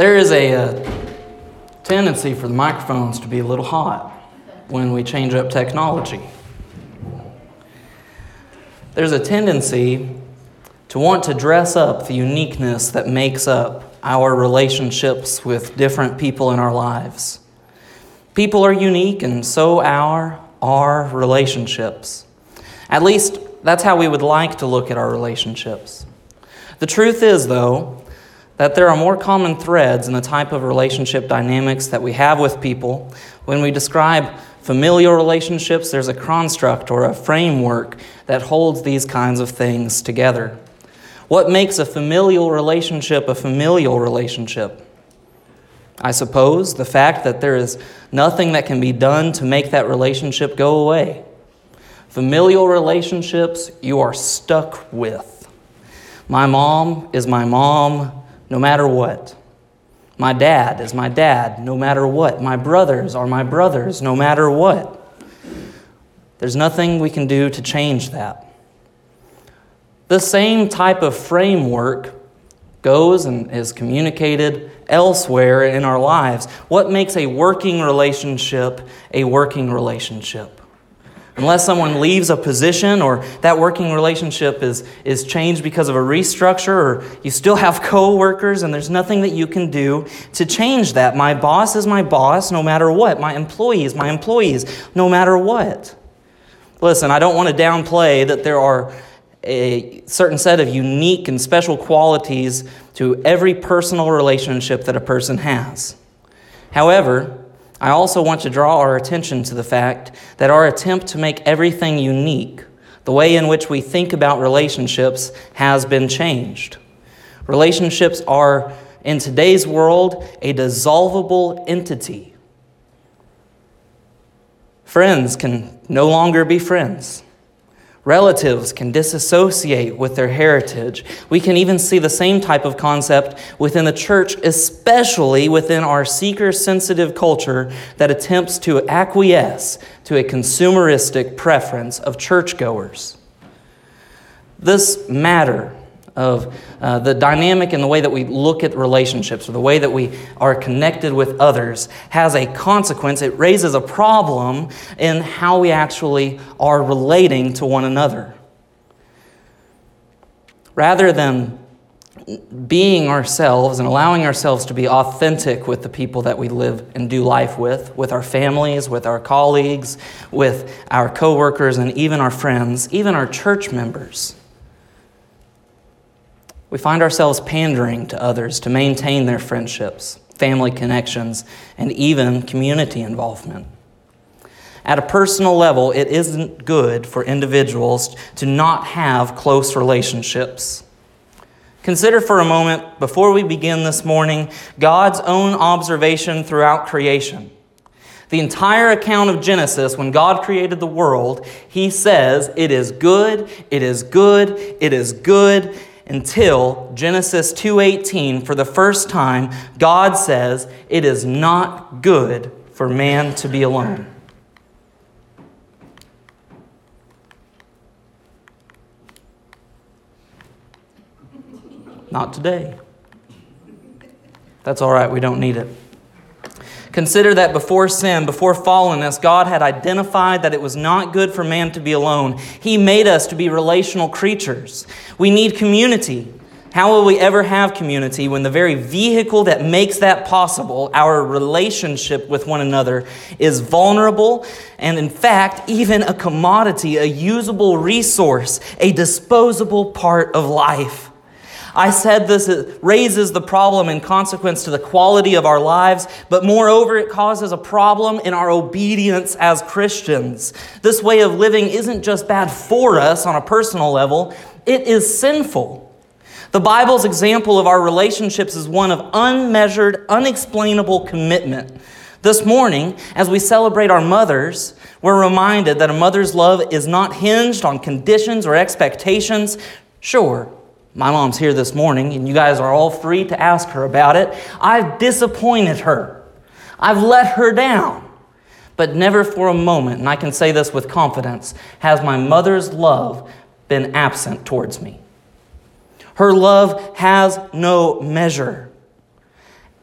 There is a, uh tendency for the microphones to be a little hot when we change up technology. There's a tendency to want to dress up the uniqueness that makes up our relationships with different people in our lives. People are unique, and so are our relationships. At least, that's how we would like to look at our relationships. The truth is, though, that there are more common threads in the type of relationship dynamics that we have with people. When we describe familial relationships, there's a construct or a framework that holds these kinds of things together. What makes a familial relationship a familial relationship? I suppose the fact that there is nothing that can be done to make that relationship go away. Familial relationships you are stuck with. My mom is my mom no matter what. My dad is my dad, no matter what. My brothers are my brothers, no matter what. There's nothing we can do to change that. The same type of framework goes and is communicated elsewhere in our lives. What makes a working relationship a working relationship? Unless someone leaves a position or that working relationship is, is changed because of a restructure or you still have coworkers and there's nothing that you can do to change that. My boss is my boss no matter what. My employees, my employees no matter what. Listen, I don't want to downplay that there are a certain set of unique and special qualities to every personal relationship that a person has. However, I also want to draw our attention to the fact that our attempt to make everything unique, the way in which we think about relationships, has been changed. Relationships are, in today's world, a dissolvable entity. Friends can no longer be friends. Relatives can disassociate with their heritage. We can even see the same type of concept within the church, especially within our seeker sensitive culture that attempts to acquiesce to a consumeristic preference of churchgoers. This matter of uh, the dynamic and the way that we look at relationships or the way that we are connected with others has a consequence. It raises a problem in how we actually are relating to one another. Rather than being ourselves and allowing ourselves to be authentic with the people that we live and do life with, with our families, with our colleagues, with our coworkers, and even our friends, even our church members we find ourselves pandering to others to maintain their friendships, family connections, and even community involvement. At a personal level, it isn't good for individuals to not have close relationships. Consider for a moment, before we begin this morning, God's own observation throughout creation. The entire account of Genesis, when God created the world, He says, It is good, it is good, it is good, until Genesis 2:18 for the first time God says it is not good for man to be alone. Not today. That's all right, we don't need it. Consider that before sin, before fallenness, God had identified that it was not good for man to be alone. He made us to be relational creatures. We need community. How will we ever have community when the very vehicle that makes that possible, our relationship with one another, is vulnerable and, in fact, even a commodity, a usable resource, a disposable part of life? I said this raises the problem in consequence to the quality of our lives, but moreover, it causes a problem in our obedience as Christians. This way of living isn't just bad for us on a personal level, it is sinful. The Bible's example of our relationships is one of unmeasured, unexplainable commitment. This morning, as we celebrate our mothers, we're reminded that a mother's love is not hinged on conditions or expectations. Sure, my mom's here this morning, and you guys are all free to ask her about it. I've disappointed her, I've let her down. But never for a moment, and I can say this with confidence, has my mother's love been absent towards me. Her love has no measure.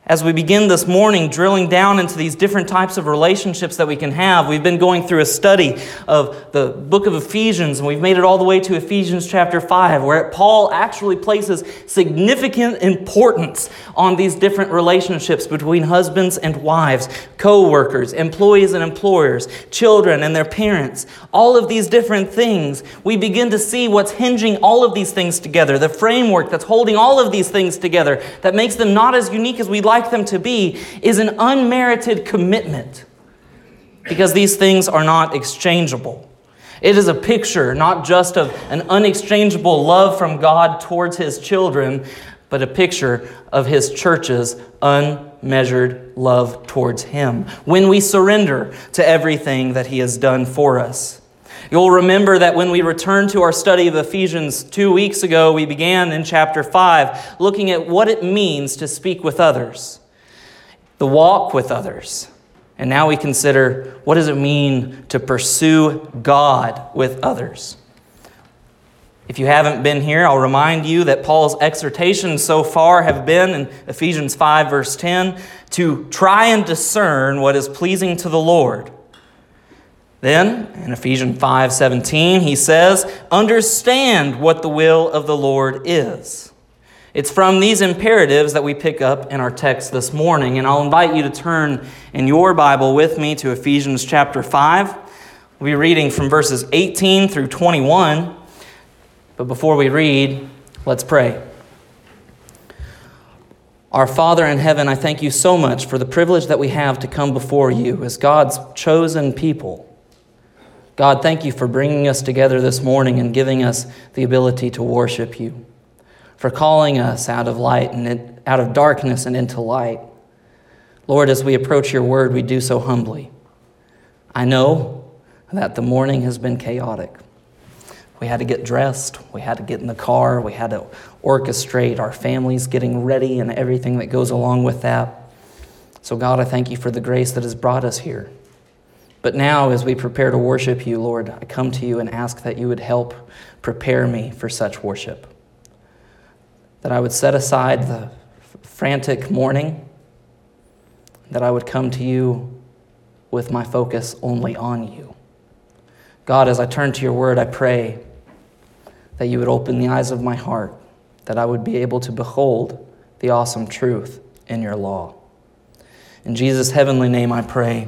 As we begin this morning drilling down into these different types of relationships that we can have, we've been going through a study of the book of Ephesians, and we've made it all the way to Ephesians chapter 5, where Paul actually places significant importance on these different relationships between husbands and wives, co workers, employees and employers, children and their parents. All of these different things, we begin to see what's hinging all of these things together, the framework that's holding all of these things together, that makes them not as unique as we'd like like them to be is an unmerited commitment because these things are not exchangeable. It is a picture not just of an unexchangeable love from God towards His children, but a picture of His church's unmeasured love towards Him when we surrender to everything that He has done for us. You'll remember that when we returned to our study of Ephesians two weeks ago, we began in chapter 5 looking at what it means to speak with others, the walk with others. And now we consider what does it mean to pursue God with others. If you haven't been here, I'll remind you that Paul's exhortations so far have been in Ephesians 5, verse 10, to try and discern what is pleasing to the Lord. Then, in Ephesians 5:17, he says, "Understand what the will of the Lord is." It's from these imperatives that we pick up in our text this morning, and I'll invite you to turn in your Bible with me to Ephesians chapter 5. We'll be reading from verses 18 through 21. But before we read, let's pray. Our Father in heaven, I thank you so much for the privilege that we have to come before you as God's chosen people. God, thank you for bringing us together this morning and giving us the ability to worship you, for calling us out of light and out of darkness and into light. Lord, as we approach your word, we do so humbly. I know that the morning has been chaotic. We had to get dressed, we had to get in the car, we had to orchestrate our families getting ready and everything that goes along with that. So, God, I thank you for the grace that has brought us here. But now, as we prepare to worship you, Lord, I come to you and ask that you would help prepare me for such worship. That I would set aside the frantic morning, that I would come to you with my focus only on you. God, as I turn to your word, I pray that you would open the eyes of my heart, that I would be able to behold the awesome truth in your law. In Jesus' heavenly name I pray.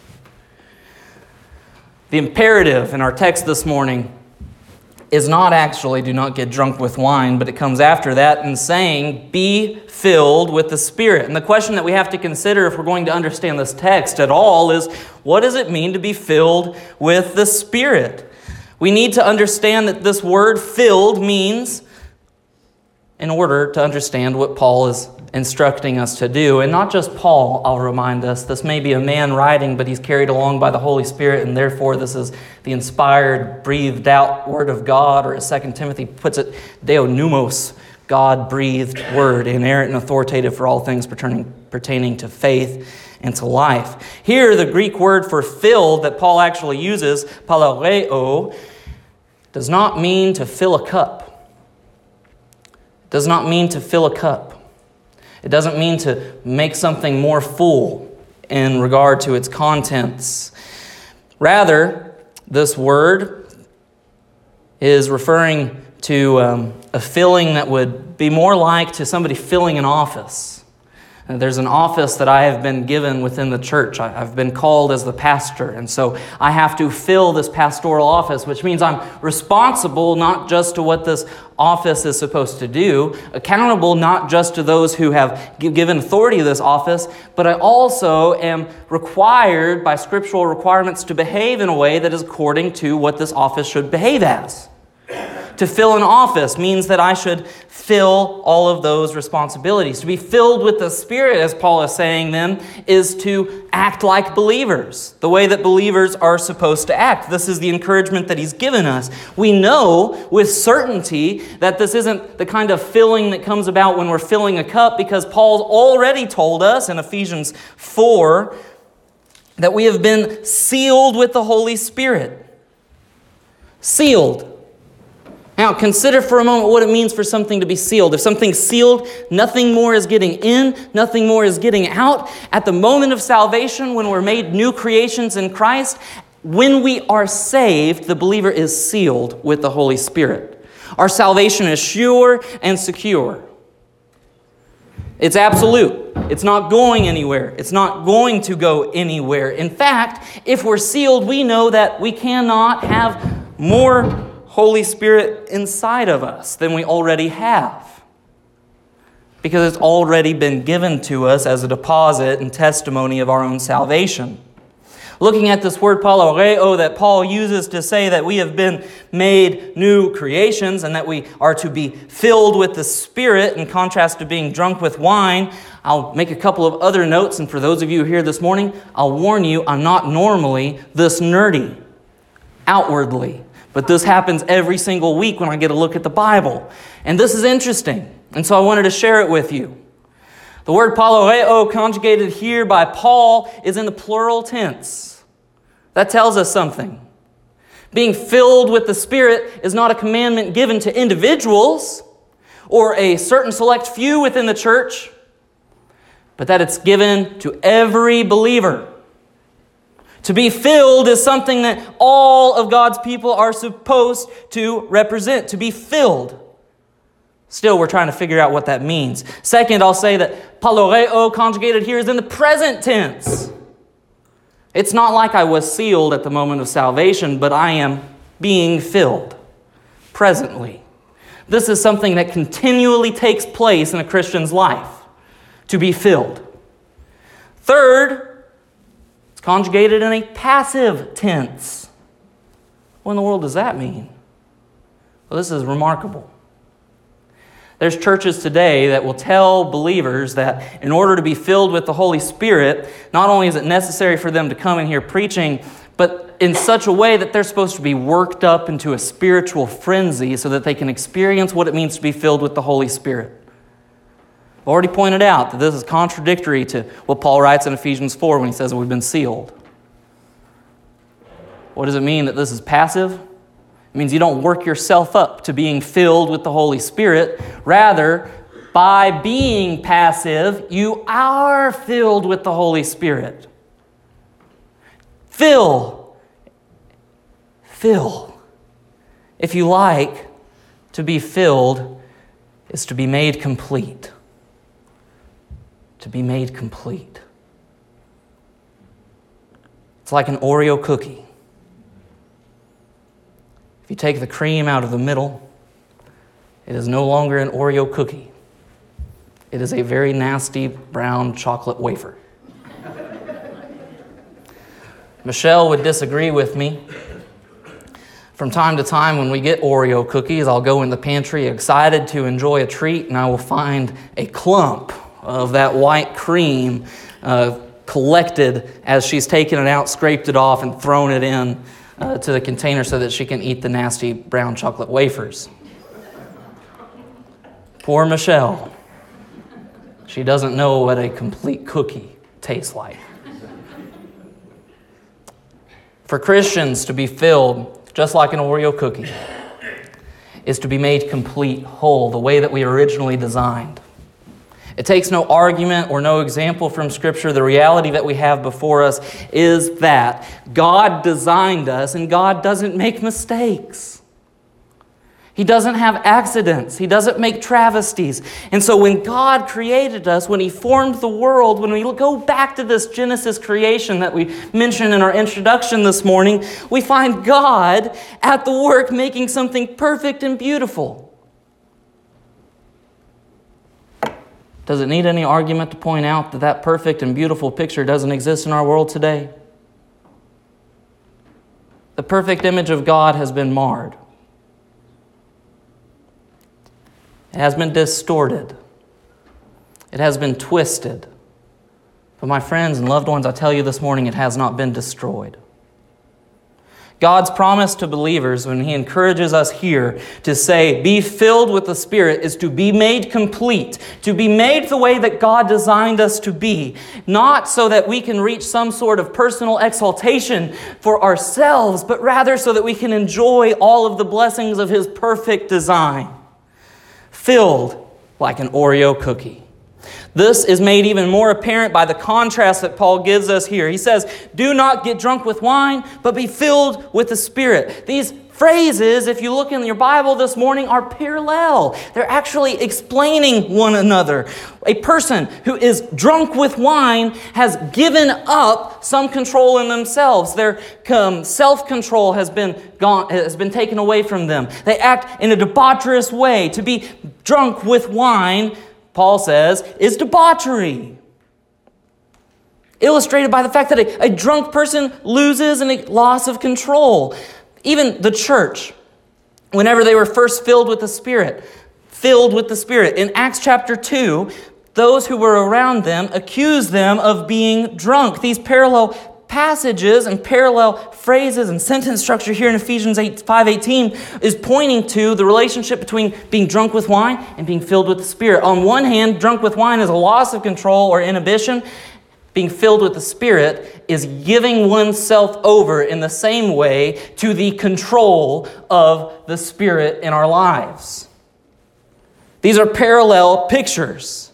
The imperative in our text this morning is not actually do not get drunk with wine, but it comes after that and saying, be filled with the Spirit. And the question that we have to consider if we're going to understand this text at all is what does it mean to be filled with the Spirit? We need to understand that this word filled means in order to understand what Paul is instructing us to do. And not just Paul, I'll remind us. This may be a man writing, but he's carried along by the Holy Spirit, and therefore this is the inspired, breathed out word of God, or as 2 Timothy puts it, Deo pneumos, God breathed word, inerrant and authoritative for all things pertaining, pertaining to faith and to life. Here, the Greek word for filled that Paul actually uses, palareo, does not mean to fill a cup does not mean to fill a cup. It doesn't mean to make something more full in regard to its contents. Rather, this word is referring to um, a filling that would be more like to somebody filling an office. Uh, there's an office that I have been given within the church. I've been called as the pastor, and so I have to fill this pastoral office, which means I'm responsible not just to what this office is supposed to do, accountable not just to those who have given authority to this office, but I also am required by scriptural requirements to behave in a way that is according to what this office should behave as. To fill an office means that I should fill all of those responsibilities. To be filled with the Spirit, as Paul is saying then, is to act like believers, the way that believers are supposed to act. This is the encouragement that he's given us. We know with certainty that this isn't the kind of filling that comes about when we're filling a cup because Paul's already told us in Ephesians 4 that we have been sealed with the Holy Spirit. Sealed. Now, consider for a moment what it means for something to be sealed. If something's sealed, nothing more is getting in, nothing more is getting out. At the moment of salvation, when we're made new creations in Christ, when we are saved, the believer is sealed with the Holy Spirit. Our salvation is sure and secure. It's absolute. It's not going anywhere. It's not going to go anywhere. In fact, if we're sealed, we know that we cannot have more Holy Spirit inside of us than we already have. Because it's already been given to us as a deposit and testimony of our own salvation looking at this word pauloreo that Paul uses to say that we have been made new creations and that we are to be filled with the Spirit in contrast to being drunk with wine, I'll make a couple of other notes. And for those of you here this morning, I'll warn you, I'm not normally this nerdy outwardly. But this happens every single week when I get a look at the Bible. And this is interesting. And so I wanted to share it with you. The word pauloreo, conjugated here by Paul, is in the plural tense. That tells us something. Being filled with the Spirit is not a commandment given to individuals or a certain select few within the church, but that it's given to every believer. To be filled is something that all of God's people are supposed to represent, to be filled. Still, we're trying to figure out what that means. Second, I'll say that pauloreo conjugated here is in the present tense. It's not like I was sealed at the moment of salvation, but I am being filled presently. This is something that continually takes place in a Christian's life to be filled. Third, it's conjugated in a passive tense. What in the world does that mean? Well, this is remarkable. There's churches today that will tell believers that in order to be filled with the Holy Spirit, not only is it necessary for them to come in here preaching, but in such a way that they're supposed to be worked up into a spiritual frenzy so that they can experience what it means to be filled with the Holy Spirit. I've already pointed out that this is contradictory to what Paul writes in Ephesians 4 when he says we've been sealed. What does it mean that this is passive? It means you don't work yourself up to being filled with the Holy Spirit. Rather, by being passive, you are filled with the Holy Spirit. Fill. Fill. If you like, to be filled is to be made complete. To be made complete. It's like an Oreo cookie If you take the cream out of the middle, it is no longer an Oreo cookie. It is a very nasty brown chocolate wafer. Michelle would disagree with me. From time to time, when we get Oreo cookies, I'll go in the pantry excited to enjoy a treat, and I will find a clump of that white cream uh, collected as she's taken it out, scraped it off, and thrown it in uh, to the container so that she can eat the nasty brown chocolate wafers. Poor Michelle. She doesn't know what a complete cookie tastes like. For Christians to be filled, just like an Oreo cookie, is to be made complete, whole, the way that we originally designed. It takes no argument or no example from Scripture. The reality that we have before us is that God designed us and God doesn't make mistakes. He doesn't have accidents. He doesn't make travesties. And so when God created us, when He formed the world, when we go back to this Genesis creation that we mentioned in our introduction this morning, we find God at the work making something perfect and beautiful. Does it need any argument to point out that that perfect and beautiful picture doesn't exist in our world today? The perfect image of God has been marred. It has been distorted. It has been twisted. But, my friends and loved ones, I tell you this morning, it has not been destroyed. God's promise to believers when He encourages us here to say, be filled with the Spirit, is to be made complete, to be made the way that God designed us to be, not so that we can reach some sort of personal exaltation for ourselves, but rather so that we can enjoy all of the blessings of His perfect design. Filled like an Oreo cookie. This is made even more apparent by the contrast that Paul gives us here. He says, Do not get drunk with wine, but be filled with the Spirit. These phrases, if you look in your Bible this morning, are parallel. They're actually explaining one another. A person who is drunk with wine has given up some control in themselves. Their um, self control has been, gone, has been taken away from them. They act in a debaucherous way. To be drunk with wine Paul says, is debauchery. Illustrated by the fact that a, a drunk person loses and a loss of control. Even the church, whenever they were first filled with the Spirit, filled with the Spirit. In Acts chapter 2, those who were around them accused them of being drunk. These parallel passages and parallel phrases and sentence structure here in Ephesians 8, 5.18 is pointing to the relationship between being drunk with wine and being filled with the Spirit. On one hand, drunk with wine is a loss of control or inhibition. Being filled with the Spirit is giving oneself over in the same way to the control of the Spirit in our lives. These are parallel pictures.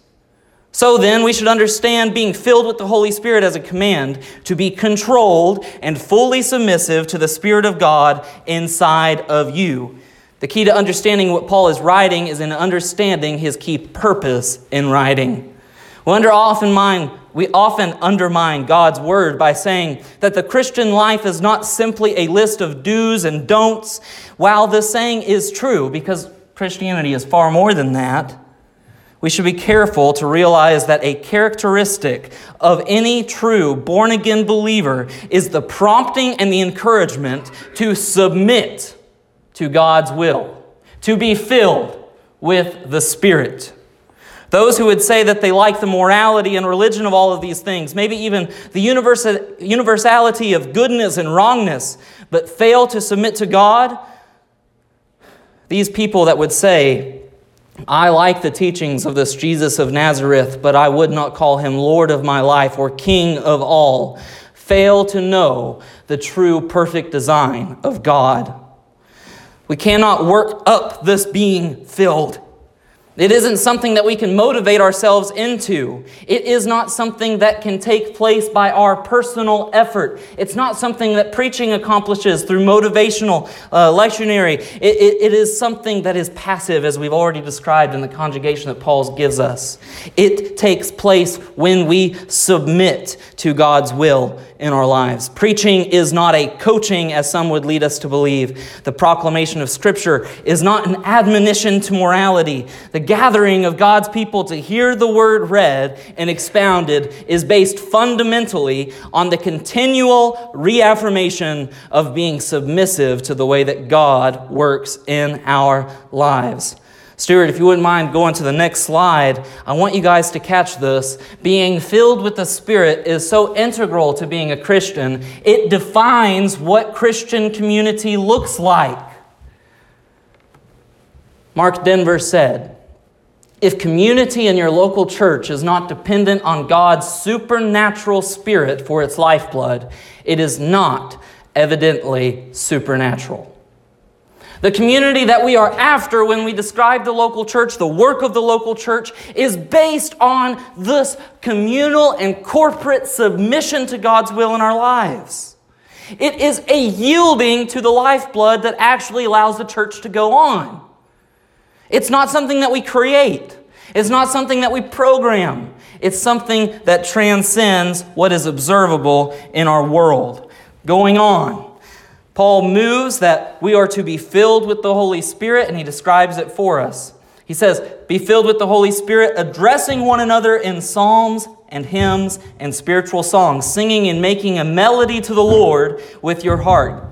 So then, we should understand being filled with the Holy Spirit as a command to be controlled and fully submissive to the Spirit of God inside of you. The key to understanding what Paul is writing is in understanding his key purpose in writing. We, under often mind, we often undermine God's word by saying that the Christian life is not simply a list of do's and don'ts. While this saying is true, because Christianity is far more than that, we should be careful to realize that a characteristic of any true born again believer is the prompting and the encouragement to submit to God's will, to be filled with the Spirit. Those who would say that they like the morality and religion of all of these things, maybe even the universality of goodness and wrongness, but fail to submit to God, these people that would say, I like the teachings of this Jesus of Nazareth, but I would not call him Lord of my life or King of all. Fail to know the true perfect design of God. We cannot work up this being filled it isn't something that we can motivate ourselves into. It is not something that can take place by our personal effort. It's not something that preaching accomplishes through motivational uh, lectionary. It, it, it is something that is passive, as we've already described in the conjugation that Paul gives us. It takes place when we submit to God's will in our lives. Preaching is not a coaching, as some would lead us to believe. The proclamation of Scripture is not an admonition to morality. The gathering of God's people to hear the word read and expounded is based fundamentally on the continual reaffirmation of being submissive to the way that God works in our lives. Stuart, if you wouldn't mind going to the next slide, I want you guys to catch this. Being filled with the Spirit is so integral to being a Christian, it defines what Christian community looks like. Mark Dever said, if community in your local church is not dependent on God's supernatural spirit for its lifeblood, it is not evidently supernatural. The community that we are after when we describe the local church, the work of the local church, is based on this communal and corporate submission to God's will in our lives. It is a yielding to the lifeblood that actually allows the church to go on. It's not something that we create. It's not something that we program. It's something that transcends what is observable in our world. Going on. Paul moves that we are to be filled with the Holy Spirit, and he describes it for us. He says, Be filled with the Holy Spirit, addressing one another in psalms and hymns and spiritual songs, singing and making a melody to the Lord with your heart.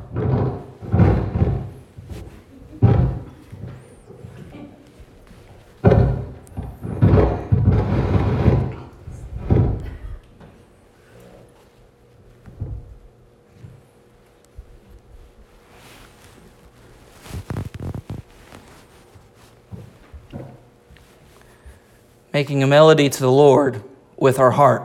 Making a melody to the Lord with our heart.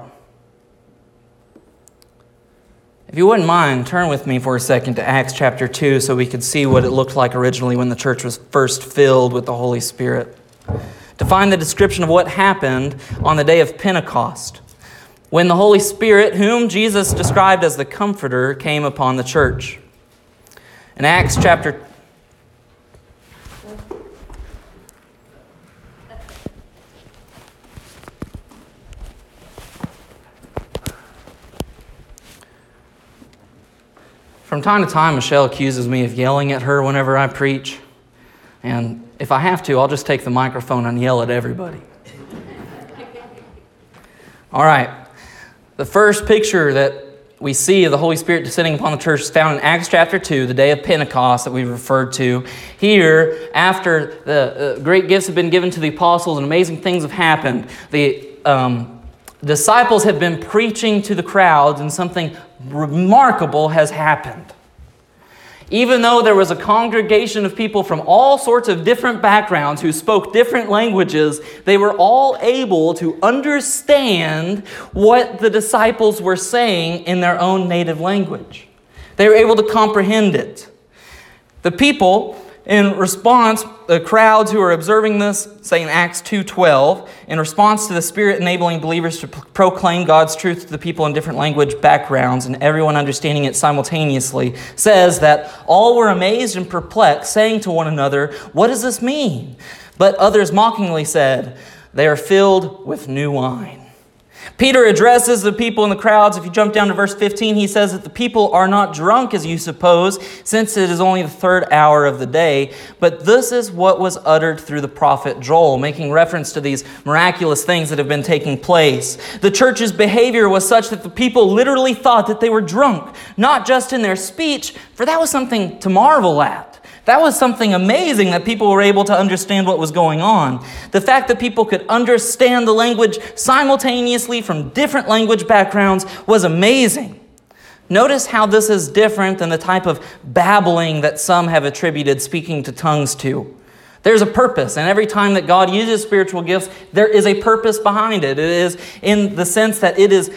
If you wouldn't mind, turn with me for a second to Acts chapter 2 so we could see what it looked like originally when the church was first filled with the Holy Spirit. To find the description of what happened on the day of Pentecost, when the Holy Spirit, whom Jesus described as the Comforter, came upon the church. In Acts chapter From time to time, Michelle accuses me of yelling at her whenever I preach. And if I have to, I'll just take the microphone and yell at everybody. All right. The first picture that we see of the Holy Spirit descending upon the church is found in Acts chapter 2, the day of Pentecost that we referred to. Here, after the uh, great gifts have been given to the apostles and amazing things have happened, the um, disciples have been preaching to the crowds, and something remarkable has happened. Even though there was a congregation of people from all sorts of different backgrounds who spoke different languages, they were all able to understand what the disciples were saying in their own native language. They were able to comprehend it. The people in response, the crowds who are observing this, say in Acts 2.12, in response to the Spirit enabling believers to proclaim God's truth to the people in different language backgrounds and everyone understanding it simultaneously, says that all were amazed and perplexed, saying to one another, What does this mean? But others mockingly said, They are filled with new wine. Peter addresses the people in the crowds. If you jump down to verse 15, he says that the people are not drunk as you suppose, since it is only the third hour of the day. But this is what was uttered through the prophet Joel, making reference to these miraculous things that have been taking place. The church's behavior was such that the people literally thought that they were drunk, not just in their speech, for that was something to marvel at. That was something amazing that people were able to understand what was going on. The fact that people could understand the language simultaneously from different language backgrounds was amazing. Notice how this is different than the type of babbling that some have attributed speaking to tongues to. There's a purpose, and every time that God uses spiritual gifts, there is a purpose behind it. It is in the sense that it is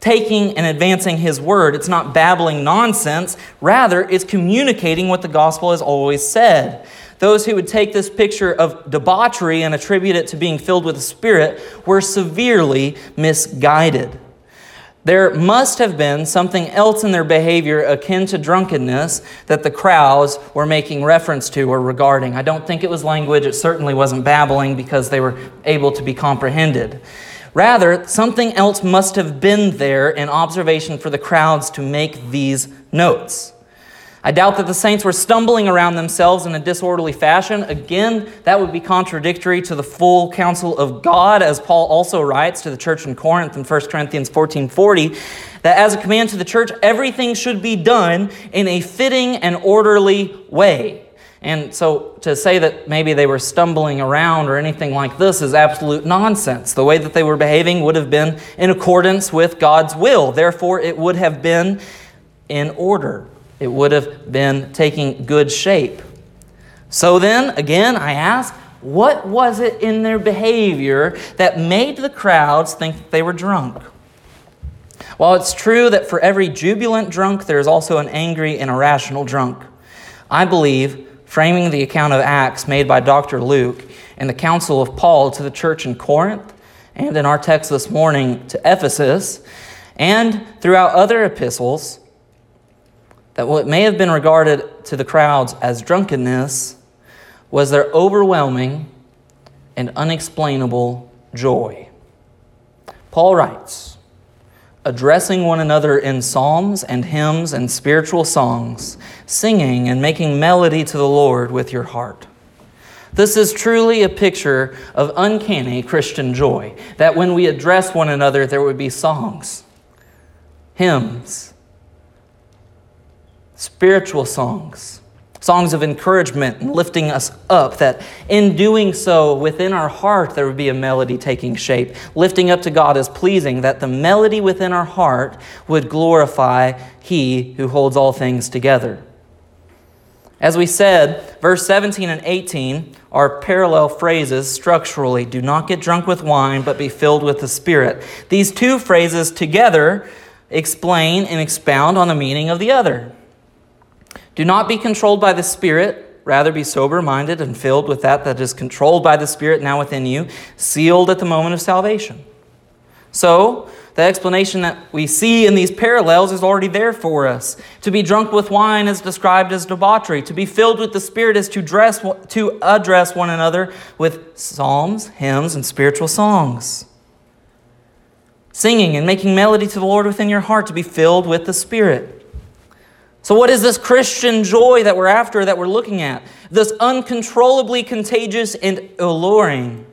taking and advancing His word. It's not babbling nonsense. Rather, it's communicating what the gospel has always said. Those who would take this picture of debauchery and attribute it to being filled with the Spirit were severely misguided. There must have been something else in their behavior akin to drunkenness that the crowds were making reference to or regarding. I don't think it was language. It certainly wasn't babbling because they were able to be comprehended. Rather, something else must have been there in observation for the crowds to make these notes. I doubt that the saints were stumbling around themselves in a disorderly fashion. Again, that would be contradictory to the full counsel of God, as Paul also writes to the church in Corinth in 1 Corinthians 14:40, that as a command to the church, everything should be done in a fitting and orderly way. And so to say that maybe they were stumbling around or anything like this is absolute nonsense. The way that they were behaving would have been in accordance with God's will. Therefore, it would have been in order, it would have been taking good shape. So then, again, I ask, what was it in their behavior that made the crowds think that they were drunk? While it's true that for every jubilant drunk, there is also an angry and irrational drunk, I believe framing the account of Acts made by Dr. Luke and the counsel of Paul to the church in Corinth, and in our text this morning to Ephesus, and throughout other epistles, that what may have been regarded to the crowds as drunkenness was their overwhelming and unexplainable joy. Paul writes, addressing one another in psalms and hymns and spiritual songs, singing and making melody to the Lord with your heart. This is truly a picture of uncanny Christian joy, that when we address one another, there would be songs, hymns, spiritual songs songs of encouragement and lifting us up, that in doing so, within our heart, there would be a melody taking shape. Lifting up to God is pleasing, that the melody within our heart would glorify He who holds all things together. As we said, verse 17 and 18 are parallel phrases structurally. Do not get drunk with wine, but be filled with the Spirit. These two phrases together explain and expound on the meaning of the other. Do not be controlled by the Spirit, rather be sober minded and filled with that that is controlled by the Spirit now within you, sealed at the moment of salvation. So, the explanation that we see in these parallels is already there for us. To be drunk with wine is described as debauchery. To be filled with the Spirit is to, dress, to address one another with psalms, hymns, and spiritual songs. Singing and making melody to the Lord within your heart to be filled with the Spirit. So, what is this Christian joy that we're after, that we're looking at? This uncontrollably contagious and alluring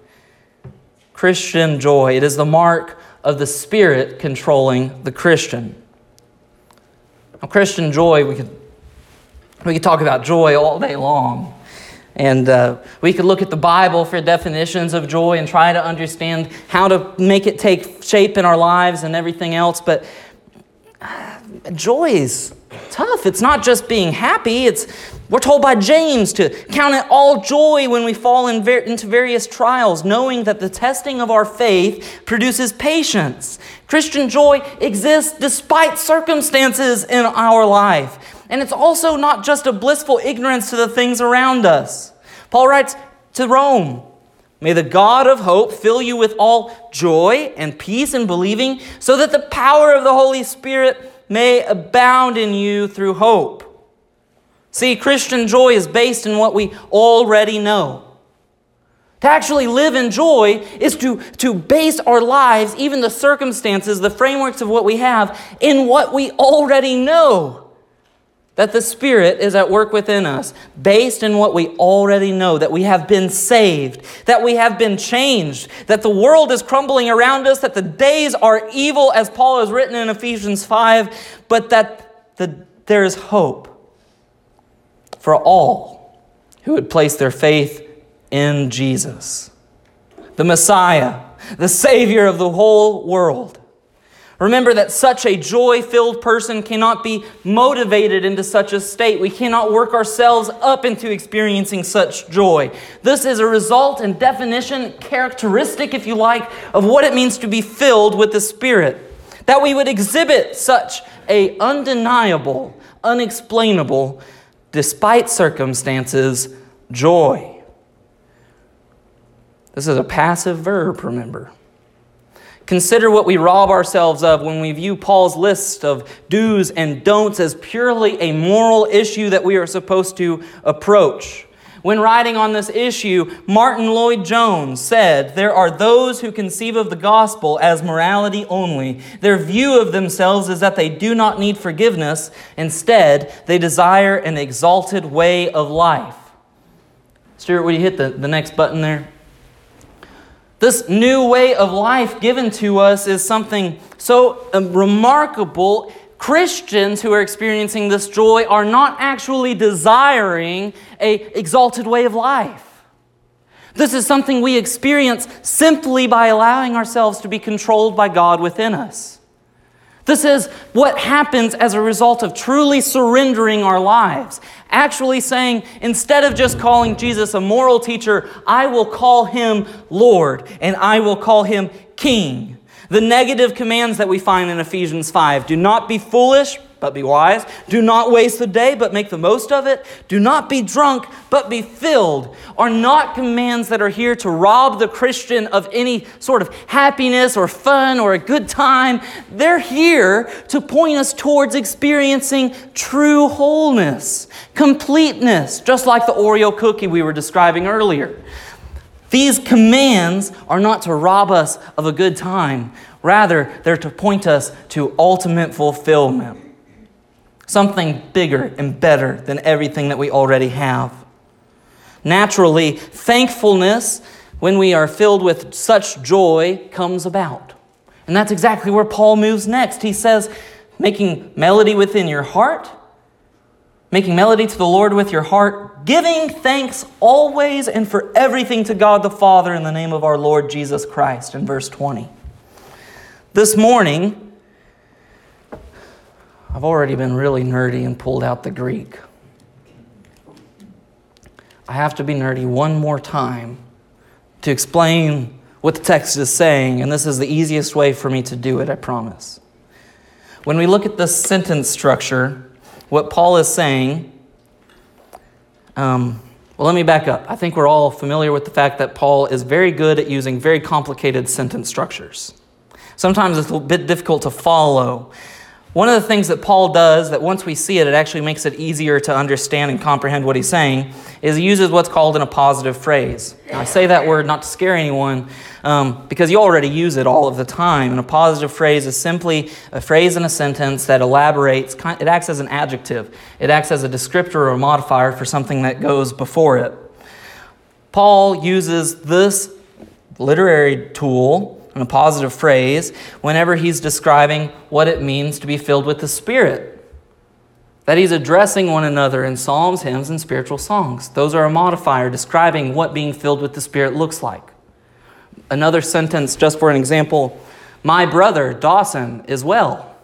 Christian joy. It is the mark of the Spirit controlling the Christian. Now, Christian joy, we could, we could talk about joy all day long. And uh, we could look at the Bible for definitions of joy and try to understand how to make it take shape in our lives and everything else. But joy is tough. It's not just being happy, it's we're told by James to count it all joy when we fall in ver- into various trials, knowing that the testing of our faith produces patience. Christian joy exists despite circumstances in our life. And it's also not just a blissful ignorance to the things around us. Paul writes to Rome May the God of hope fill you with all joy and peace in believing, so that the power of the Holy Spirit may abound in you through hope. See, Christian joy is based in what we already know. To actually live in joy is to, to base our lives, even the circumstances, the frameworks of what we have, in what we already know. That the Spirit is at work within us, based in what we already know, that we have been saved, that we have been changed, that the world is crumbling around us, that the days are evil, as Paul has written in Ephesians 5, but that the, there is hope for all who would place their faith in Jesus, the Messiah, the Savior of the whole world. Remember that such a joy filled person cannot be motivated into such a state. We cannot work ourselves up into experiencing such joy. This is a result and definition, characteristic, if you like, of what it means to be filled with the Spirit. That we would exhibit such a undeniable, unexplainable despite circumstances, joy. This is a passive verb, remember. Consider what we rob ourselves of when we view Paul's list of do's and don'ts as purely a moral issue that we are supposed to approach. When writing on this issue, Martyn Lloyd-Jones said, There are those who conceive of the gospel as morality only. Their view of themselves is that they do not need forgiveness. Instead, they desire an exalted way of life. Stuart, would you hit the, the next button there? This new way of life given to us is something so um, remarkable Christians who are experiencing this joy are not actually desiring a exalted way of life. This is something we experience simply by allowing ourselves to be controlled by God within us. This is what happens as a result of truly surrendering our lives. Actually saying, instead of just calling Jesus a moral teacher, I will call him Lord and I will call him King. The negative commands that we find in Ephesians 5 do not be foolish, but be wise. Do not waste the day, but make the most of it. Do not be drunk, but be filled, are not commands that are here to rob the Christian of any sort of happiness or fun or a good time. They're here to point us towards experiencing true wholeness, completeness, just like the Oreo cookie we were describing earlier. These commands are not to rob us of a good time. Rather, they're to point us to ultimate fulfillment. Something bigger and better than everything that we already have. Naturally, thankfulness, when we are filled with such joy, comes about. And that's exactly where Paul moves next. He says, making melody within your heart making melody to the Lord with your heart, giving thanks always and for everything to God the Father in the name of our Lord Jesus Christ, in verse 20. This morning, I've already been really nerdy and pulled out the Greek. I have to be nerdy one more time to explain what the text is saying, and this is the easiest way for me to do it, I promise. When we look at the sentence structure, what Paul is saying, um, well, let me back up. I think we're all familiar with the fact that Paul is very good at using very complicated sentence structures. Sometimes it's a bit difficult to follow. One of the things that Paul does that once we see it, it actually makes it easier to understand and comprehend what he's saying, is he uses what's called an appositive phrase. Now, I say that word not to scare anyone um, because you already use it all of the time. An appositive phrase is simply a phrase in a sentence that elaborates, it acts as an adjective, it acts as a descriptor or a modifier for something that goes before it. Paul uses this literary tool appositive phrase whenever he's describing what it means to be filled with the Spirit. That he's addressing one another in psalms, hymns, and spiritual songs. Those are a modifier describing what being filled with the Spirit looks like. Another sentence, just for an example My brother, Dawson, is well.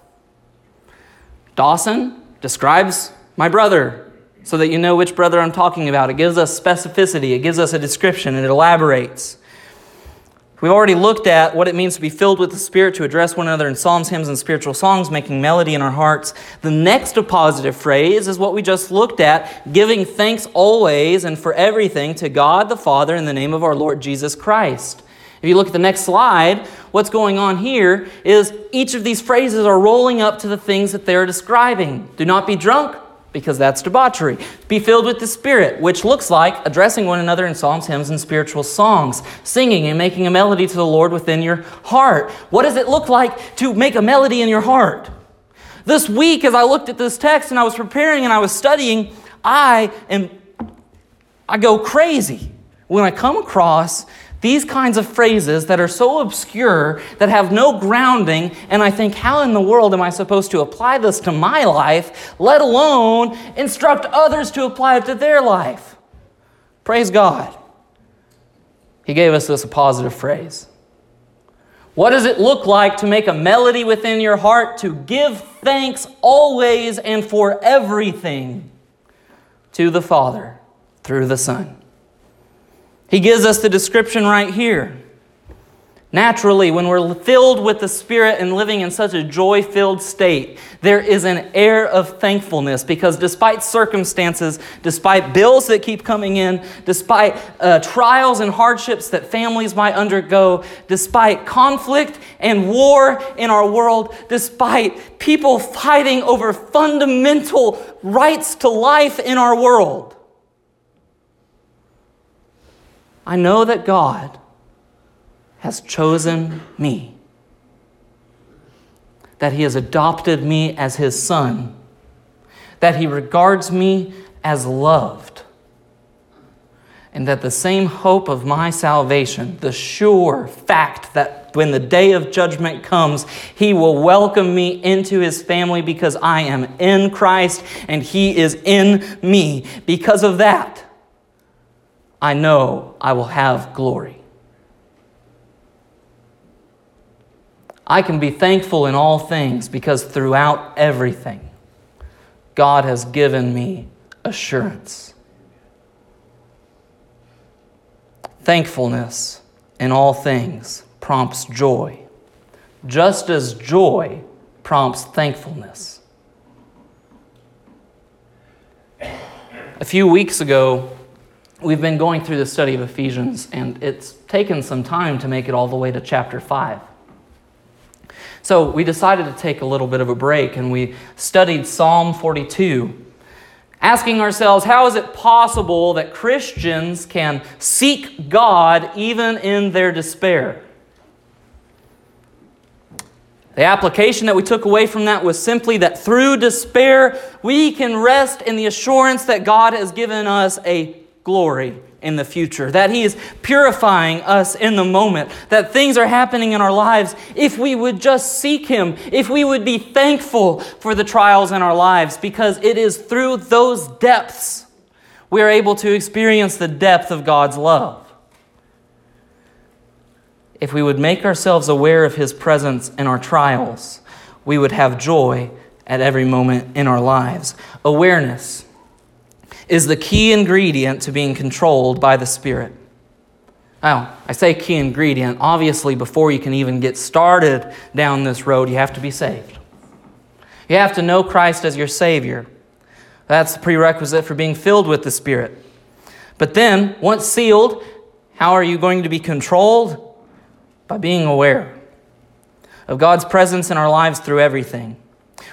Dawson describes my brother so that you know which brother I'm talking about. It gives us specificity, it gives us a description, and it elaborates. We've already looked at what it means to be filled with the Spirit, to address one another in psalms, hymns, and spiritual songs, making melody in our hearts. The next positive phrase is what we just looked at giving thanks always and for everything to God the Father in the name of our Lord Jesus Christ. If you look at the next slide, what's going on here is each of these phrases are rolling up to the things that they're describing. Do not be drunk, because that's debauchery. Be filled with the Spirit, which looks like addressing one another in psalms, hymns, and spiritual songs, singing and making a melody to the Lord within your heart. What does it look like to make a melody in your heart? This week, as I looked at this text and I was preparing and I was studying, I am I go crazy when I come across these kinds of phrases that are so obscure, that have no grounding, and I think, how in the world am I supposed to apply this to my life, let alone instruct others to apply it to their life? Praise God. He gave us this positive phrase. What does it look like to make a melody within your heart to give thanks always and for everything to the Father through the Son? He gives us the description right here. Naturally, when we're filled with the Spirit and living in such a joy filled state, there is an air of thankfulness because despite circumstances, despite bills that keep coming in, despite uh, trials and hardships that families might undergo, despite conflict and war in our world, despite people fighting over fundamental rights to life in our world, I know that God has chosen me, that He has adopted me as His Son, that He regards me as loved, and that the same hope of my salvation, the sure fact that when the day of judgment comes, He will welcome me into His family because I am in Christ and He is in me. Because of that, I know I will have glory. I can be thankful in all things because throughout everything, God has given me assurance. Thankfulness in all things prompts joy, just as joy prompts thankfulness. A few weeks ago, we've been going through the study of Ephesians, and it's taken some time to make it all the way to chapter 5. So we decided to take a little bit of a break, and we studied Psalm 42, asking ourselves how is it possible that Christians can seek God even in their despair? The application that we took away from that was simply that through despair, we can rest in the assurance that God has given us a glory in the future, that He is purifying us in the moment, that things are happening in our lives if we would just seek Him, if we would be thankful for the trials in our lives, because it is through those depths we are able to experience the depth of God's love. If we would make ourselves aware of His presence in our trials, we would have joy at every moment in our lives. Awareness is the key ingredient to being controlled by the Spirit. Now, I say key ingredient. Obviously, before you can even get started down this road, you have to be saved. You have to know Christ as your Savior. That's the prerequisite for being filled with the Spirit. But then, once sealed, how are you going to be controlled? By being aware of God's presence in our lives through everything.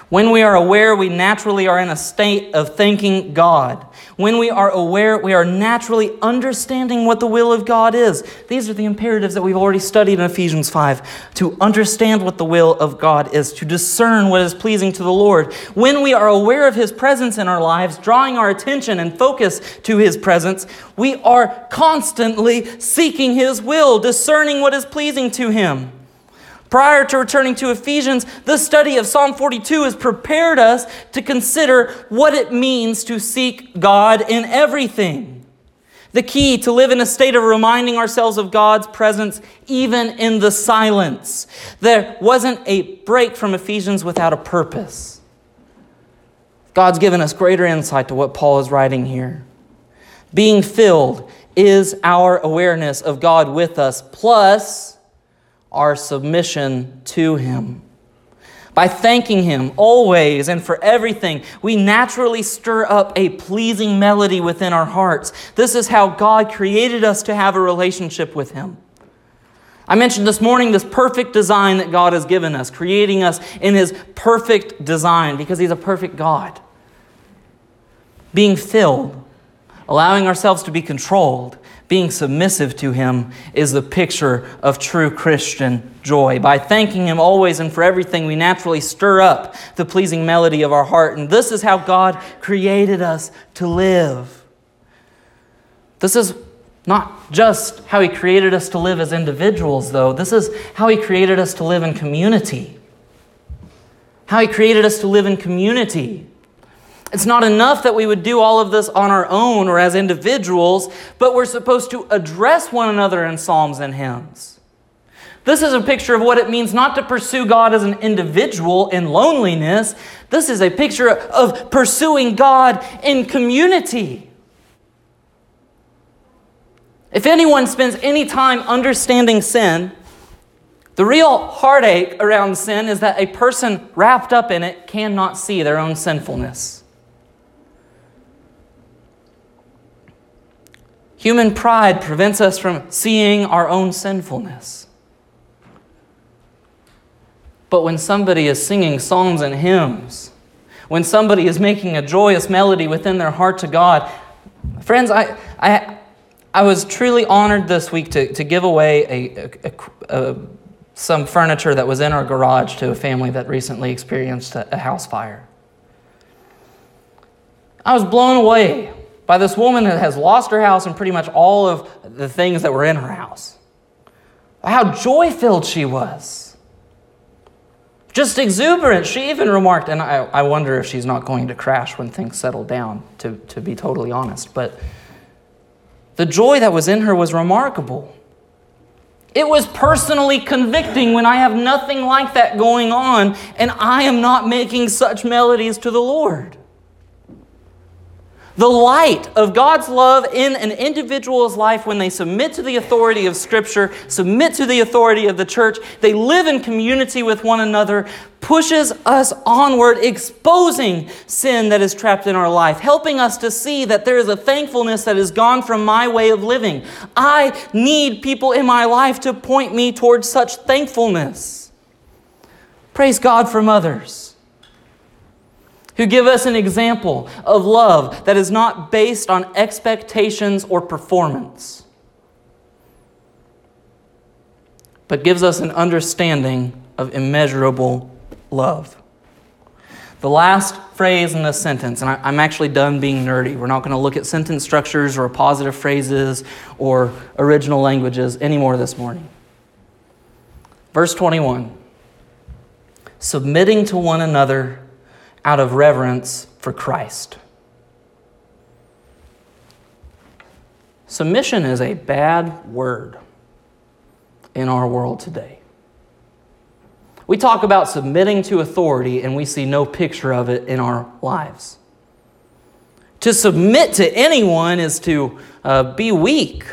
When we are aware, we naturally are in a state of thanking God. When we are aware, we are naturally understanding what the will of God is. These are the imperatives that we've already studied in Ephesians 5 to understand what the will of God is, to discern what is pleasing to the Lord. When we are aware of His presence in our lives, drawing our attention and focus to His presence, we are constantly seeking His will, discerning what is pleasing to Him. Prior to returning to Ephesians, the study of Psalm 42 has prepared us to consider what it means to seek God in everything. The key to live in a state of reminding ourselves of God's presence even in the silence. There wasn't a break from Ephesians without a purpose. God's given us greater insight to what Paul is writing here. Being filled is our awareness of God with us, plus our submission to Him. By thanking Him always and for everything, we naturally stir up a pleasing melody within our hearts. This is how God created us to have a relationship with Him. I mentioned this morning this perfect design that God has given us, creating us in His perfect design because He's a perfect God. Being filled, allowing ourselves to be controlled, being submissive to Him is the picture of true Christian joy. By thanking Him always and for everything, we naturally stir up the pleasing melody of our heart. And this is how God created us to live. This is not just how He created us to live as individuals, though. This is how He created us to live in community. How He created us to live in community. It's not enough that we would do all of this on our own or as individuals, but we're supposed to address one another in psalms and hymns. This is a picture of what it means not to pursue God as an individual in loneliness. This is a picture of pursuing God in community. If anyone spends any time understanding sin, the real heartache around sin is that a person wrapped up in it cannot see their own sinfulness. Human pride prevents us from seeing our own sinfulness. But when somebody is singing psalms and hymns, when somebody is making a joyous melody within their heart to God, friends, I, I, I was truly honored this week to, to give away a, a, a, some furniture that was in our garage to a family that recently experienced a, a house fire. I was blown away by this woman that has lost her house and pretty much all of the things that were in her house. How joy filled she was. Just exuberant. She even remarked, and I, I wonder if she's not going to crash when things settle down, to, to be totally honest, but the joy that was in her was remarkable. It was personally convicting when I have nothing like that going on and I am not making such melodies to the Lord. The light of God's love in an individual's life when they submit to the authority of Scripture, submit to the authority of the church, they live in community with one another, pushes us onward, exposing sin that is trapped in our life, helping us to see that there is a thankfulness that is gone from my way of living. I need people in my life to point me towards such thankfulness. Praise God for mothers who give us an example of love that is not based on expectations or performance, but gives us an understanding of immeasurable love. The last phrase in this sentence, and I, am actually done being nerdy. We're not going to look at sentence structures or positive phrases or original languages anymore this morning. Verse 21 Submitting to one another out of reverence for Christ. Submission is a bad word in our world today. We talk about submitting to authority and we see no picture of it in our lives. To submit to anyone is to uh, be weak.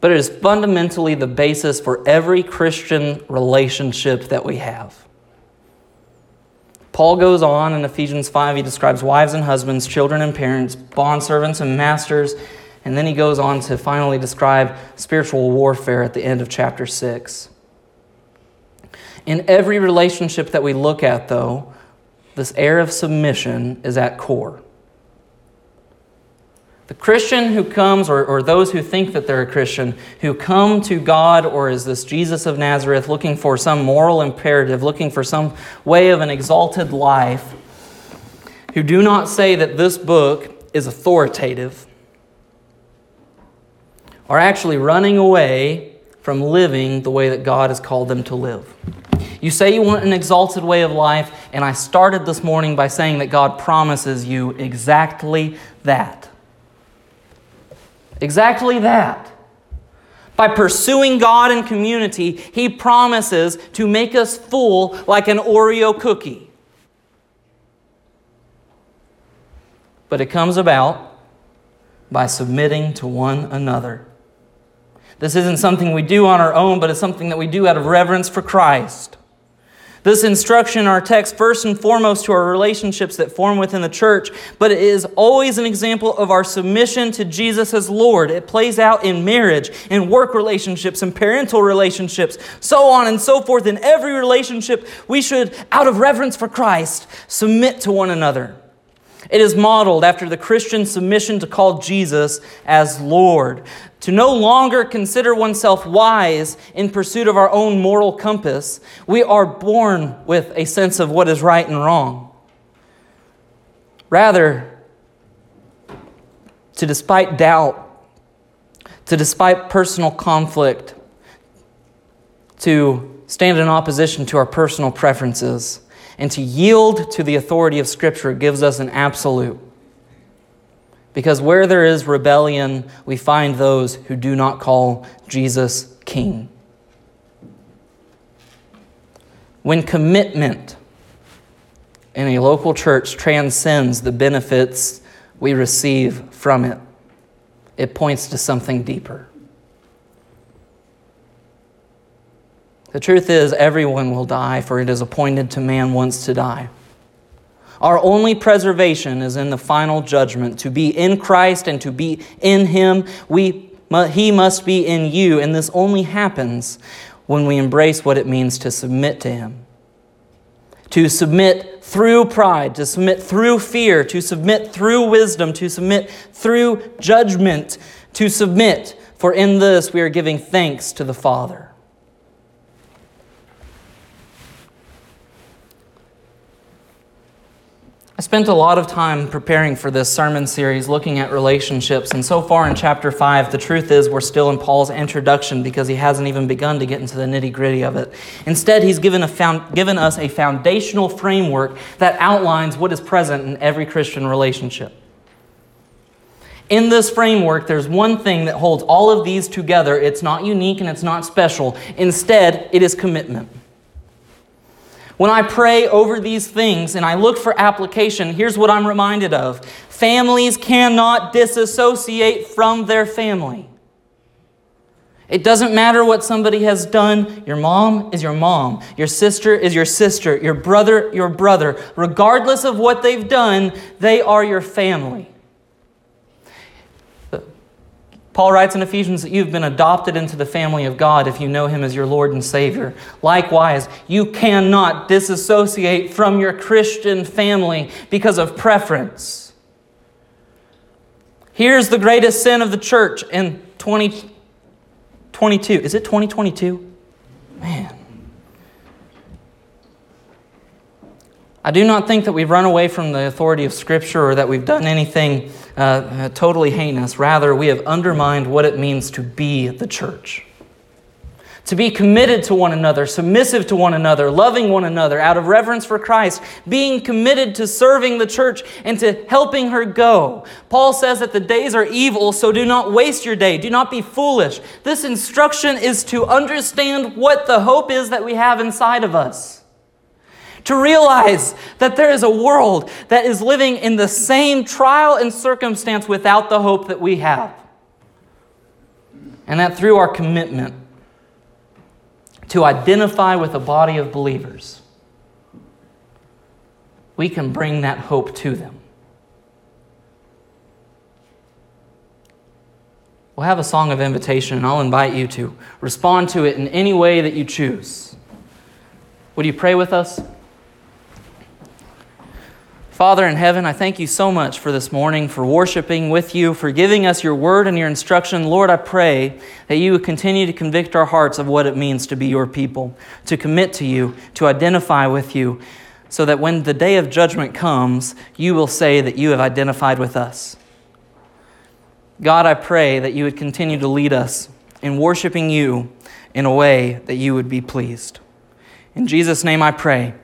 But it is fundamentally the basis for every Christian relationship that we have. Paul goes on in Ephesians 5, he describes wives and husbands, children and parents, bondservants and masters, and then he goes on to finally describe spiritual warfare at the end of chapter 6. In every relationship that we look at, though, this air of submission is at core. The Christian who comes, or, or those who think that they're a Christian, who come to God or is this Jesus of Nazareth looking for some moral imperative, looking for some way of an exalted life, who do not say that this book is authoritative, are actually running away from living the way that God has called them to live. You say you want an exalted way of life, and I started this morning by saying that God promises you exactly that. Exactly that. By pursuing God and community, He promises to make us full like an Oreo cookie. But it comes about by submitting to one another. This isn't something we do on our own, but it's something that we do out of reverence for Christ. This instruction, our text, first and foremost to our relationships that form within the church, but it is always an example of our submission to Jesus as Lord. It plays out in marriage, in work relationships, in parental relationships, so on and so forth. In every relationship, we should, out of reverence for Christ, submit to one another. It is modeled after the Christian submission to call Jesus as Lord, to no longer consider oneself wise in pursuit of our own moral compass. We are born with a sense of what is right and wrong. Rather, to despite doubt, to despite personal conflict, to stand in opposition to our personal preferences and to yield to the authority of Scripture gives us an absolute. Because where there is rebellion, we find those who do not call Jesus King. When commitment in a local church transcends the benefits we receive from it, it points to something deeper. The truth is, everyone will die, for it is appointed to man once to die. Our only preservation is in the final judgment. To be in Christ and to be in Him, we, He must be in you. And this only happens when we embrace what it means to submit to Him. To submit through pride, to submit through fear, to submit through wisdom, to submit through judgment, to submit, for in this we are giving thanks to the Father. I spent a lot of time preparing for this sermon series looking at relationships, and so far in chapter 5, the truth is we're still in Paul's introduction because he hasn't even begun to get into the nitty gritty of it. Instead, he's given, a found, given us a foundational framework that outlines what is present in every Christian relationship. In this framework, there's one thing that holds all of these together. It's not unique and it's not special. Instead, it is commitment. When I pray over these things and I look for application, here's what I'm reminded of families cannot disassociate from their family. It doesn't matter what somebody has done. Your mom is your mom. Your sister is your sister. Your brother, your brother. Regardless of what they've done, they are your family. Paul writes in Ephesians that you've been adopted into the family of God if you know Him as your Lord and Savior. Likewise, you cannot disassociate from your Christian family because of preference. Here's the greatest sin of the church in 2022. Is it 2022? Man. I do not think that we've run away from the authority of Scripture or that we've done anything uh, uh, totally heinous. Rather, we have undermined what it means to be the church. To be committed to one another, submissive to one another, loving one another out of reverence for Christ, being committed to serving the church and to helping her go. Paul says that the days are evil, so do not waste your day. Do not be foolish. This instruction is to understand what the hope is that we have inside of us to realize that there is a world that is living in the same trial and circumstance without the hope that we have. And that through our commitment to identify with a body of believers, we can bring that hope to them. We'll have a song of invitation, and I'll invite you to respond to it in any way that you choose. Would you pray with us? Father in heaven, I thank you so much for this morning, for worshiping with you, for giving us your word and your instruction. Lord, I pray that you would continue to convict our hearts of what it means to be your people, to commit to you, to identify with you, so that when the day of judgment comes, you will say that you have identified with us. God, I pray that you would continue to lead us in worshiping you in a way that you would be pleased. In Jesus' name I pray.